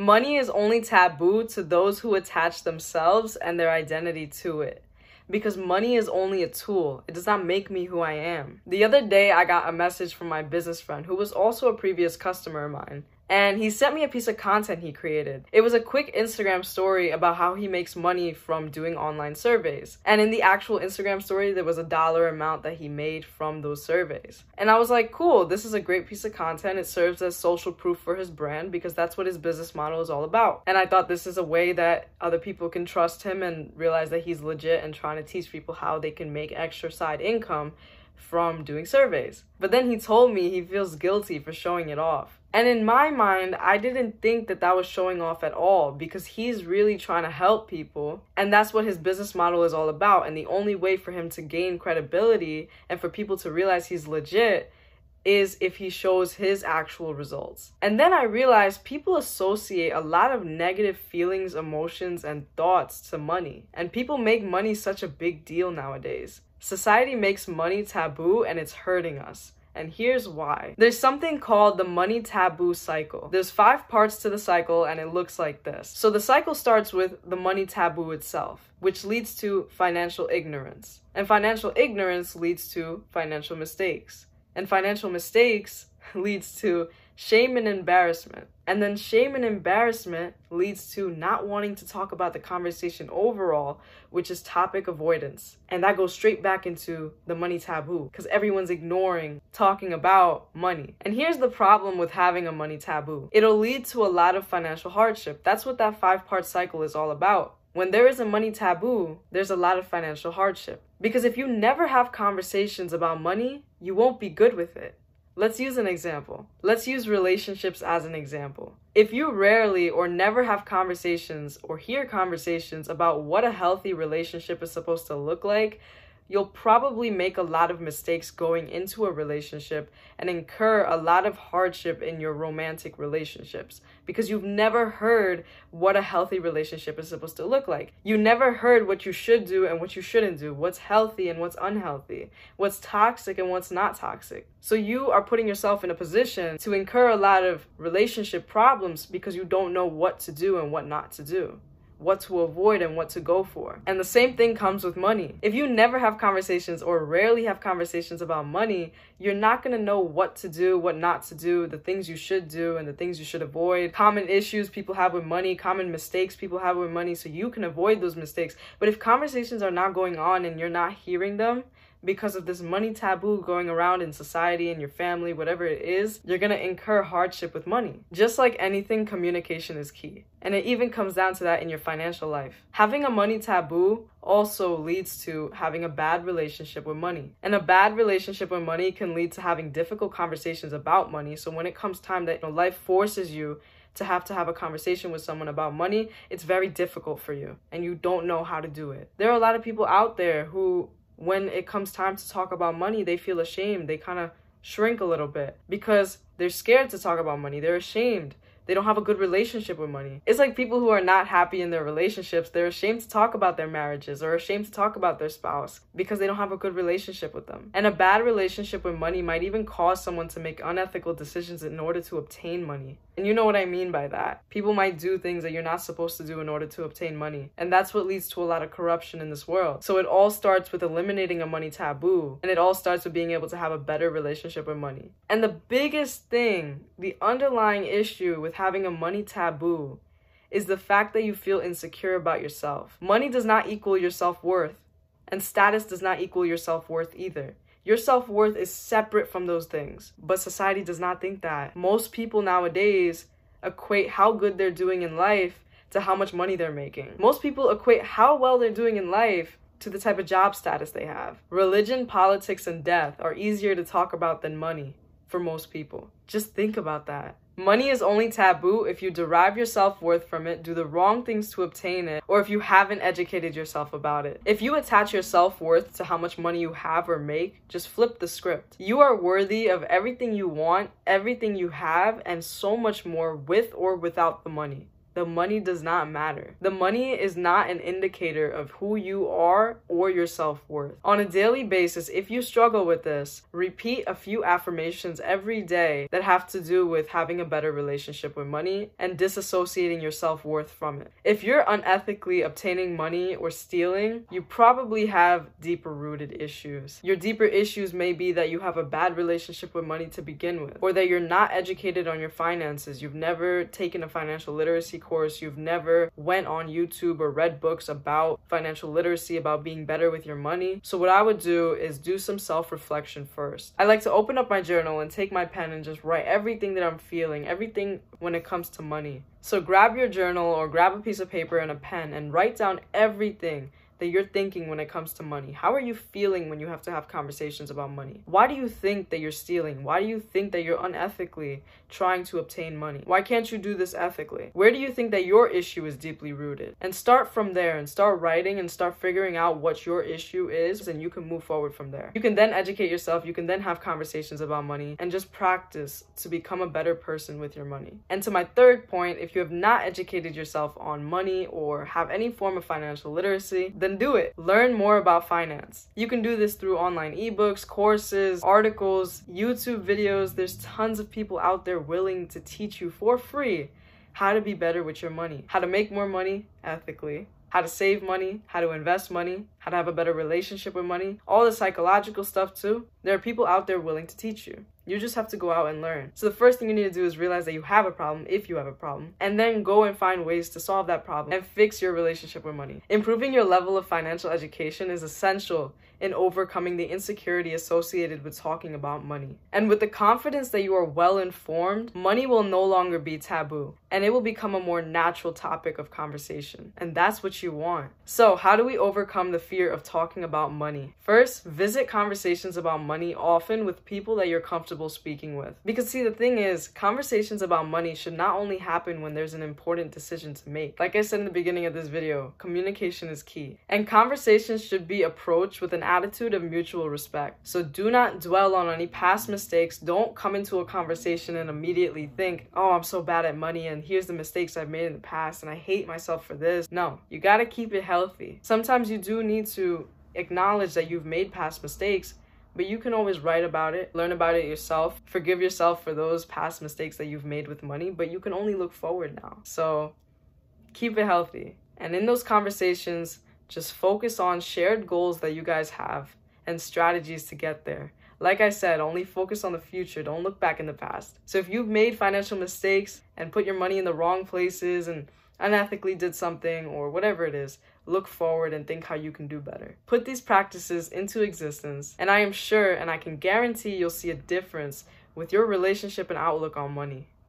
Money is only taboo to those who attach themselves and their identity to it because money is only a tool. It does not make me who I am. The other day, I got a message from my business friend who was also a previous customer of mine and he sent me a piece of content he created. It was a quick Instagram story about how he makes money from doing online surveys. And in the actual Instagram story, there was a dollar amount that he made from those surveys. And I was like, cool, this is a great piece of content. It serves as social proof for his brand because that's what his business model is all about. And I thought this is a way that other people can trust him and realize that he's legit and trying to teach people how they can make extra side income from doing surveys. But then he told me he feels guilty for showing it off. And in my mind, I didn't think that that was showing off at all because he's really trying to help people. And that's what his business model is all about. And the only way for him to gain credibility and for people to realize he's legit is if he shows his actual results. And then I realized people associate a lot of negative feelings, emotions, and thoughts to money. And people make money such a big deal nowadays. Society makes money taboo and it's hurting us. And here's why. There's something called the money taboo cycle. There's five parts to the cycle and it looks like this. So the cycle starts with the money taboo itself, which leads to financial ignorance. And financial ignorance leads to financial mistakes. And financial mistakes leads to shame and embarrassment. And then shame and embarrassment leads to not wanting to talk about the conversation overall, which is topic avoidance. And that goes straight back into the money taboo because everyone's ignoring talking about money. And here's the problem with having a money taboo it'll lead to a lot of financial hardship. That's what that five part cycle is all about. When there is a money taboo, there's a lot of financial hardship. Because if you never have conversations about money, you won't be good with it. Let's use an example. Let's use relationships as an example. If you rarely or never have conversations or hear conversations about what a healthy relationship is supposed to look like, you'll probably make a lot of mistakes going into a relationship and incur a lot of hardship in your romantic relationships because you've never heard what a healthy relationship is supposed to look like. You never heard what you should do and what you shouldn't do, what's healthy and what's unhealthy, what's toxic and what's not toxic. So you are putting yourself in a position to incur a lot of relationship problems because you don't know what to do and what not to do what to avoid and what to go for. And the same thing comes with money. If you never have conversations or rarely have conversations about money, you're not to know what to do, what not to do, the things you should do and the things you should avoid, common issues people have with money, common mistakes people have with money so you can avoid those mistakes. But if conversations are not going on and you're not hearing them, because of this money taboo going around in society and your family, whatever it is, you're gonna incur hardship with money. Just like anything, communication is key. And it even comes down to that in your financial life. Having a money taboo also leads to having a bad relationship with money. And a bad relationship with money can lead to having difficult conversations about money. So when it comes time that you know, life forces you to have to have a conversation with someone about money, it's very difficult for you and you don't know how to do it. There are a lot of people out there who when it comes time to talk about money, they feel ashamed. They kind of shrink a little bit because they're scared to talk about money. They're ashamed. They don't have a good relationship with money. It's like people who are not happy in their relationships, they're ashamed to talk about their marriages or ashamed to talk about their spouse because they don't have a good relationship with them. And a bad relationship with money might even cause someone to make unethical decisions in order to obtain money. And you know what I mean by that. People might do things that you're not supposed to do in order to obtain money. And that's what leads to a lot of corruption in this world. So it all starts with eliminating a money taboo. And it all starts with being able to have a better relationship with money. And the biggest thing, the underlying issue with having a money taboo is the fact that you feel insecure about yourself. Money does not equal your self worth, and status does not equal your self worth either. Your self worth is separate from those things. But society does not think that. Most people nowadays equate how good they're doing in life to how much money they're making. Most people equate how well they're doing in life to the type of job status they have. Religion, politics, and death are easier to talk about than money for most people. Just think about that. Money is only taboo if you derive your self worth from it, do the wrong things to obtain it, or if you haven't educated yourself about it. If you attach your self worth to how much money you have or make, just flip the script. You are worthy of everything you want, everything you have, and so much more with or without the money. The money does not matter. The money is not an indicator of who you are or your self worth. On a daily basis, if you struggle with this, repeat a few affirmations every day that have to do with having a better relationship with money and disassociating your self worth from it. If you're unethically obtaining money or stealing, you probably have deeper rooted issues. Your deeper issues may be that you have a bad relationship with money to begin with, or that you're not educated on your finances. You've never taken a financial literacy course, you've never went on YouTube or read books about financial literacy, about being better with your money. So what I would do is do some self-reflection first. I like to open up my journal and take my pen and just write everything that I'm feeling, everything when it comes to money. So grab your journal or grab a piece of paper and a pen and write down everything that you're thinking when it comes to money? How are you feeling when you have to have conversations about money? Why do you think that you're stealing? Why do you think that you're unethically trying to obtain money? Why can't you do this ethically? Where do you think that your issue is deeply rooted? And start from there and start writing and start figuring out what your issue is, and you can move forward from there. You can then educate yourself, you can then have conversations about money and just practice to become a better person with your money. And to my third point, if you have not educated yourself on money or have any form of financial literacy, then then do it. Learn more about finance. You can do this through online ebooks, courses, articles, YouTube videos. There's tons of people out there willing to teach you for free how to be better with your money, how to make more money ethically, how to save money, how to invest money, how to have a better relationship with money, all the psychological stuff too. There are people out there willing to teach you. You just have to go out and learn. So the first thing you need to do is realize that you have a problem if you have a problem, and then go and find ways to solve that problem and fix your relationship with money. Improving your level of financial education is essential in overcoming the insecurity associated with talking about money. And with the confidence that you are well informed, money will no longer be taboo and it will become a more natural topic of conversation. And that's what you want. So, how do we overcome the fear of talking about money? First, visit conversations about money often with people that you're comfortable speaking with. Because, see, the thing is, conversations about money should not only happen when there's an important decision to make. Like I said in the beginning of this video, communication is key. And conversations should be approached with an attitude of mutual respect. So, do not dwell on any past mistakes. Don't come into a conversation and immediately think, oh, I'm so bad at money and here's the mistakes I've made in the past and I hate myself for this. No, you gotta keep it healthy. Sometimes you do need to acknowledge that you've made past mistakes but you can always write about it, learn about it yourself, forgive yourself for those past mistakes that you've made with money, but you can only look forward now. So keep it healthy. And in those conversations, just focus on shared goals that you guys have and strategies to get there. Like I said, only focus on the future. Don't look back in the past. So if you've made financial mistakes and put your money in the wrong places and unethically did something or whatever it is, look forward and think how you can do better. Put these practices into existence, and I am sure and I can guarantee you'll see a difference with your relationship and outlook on money.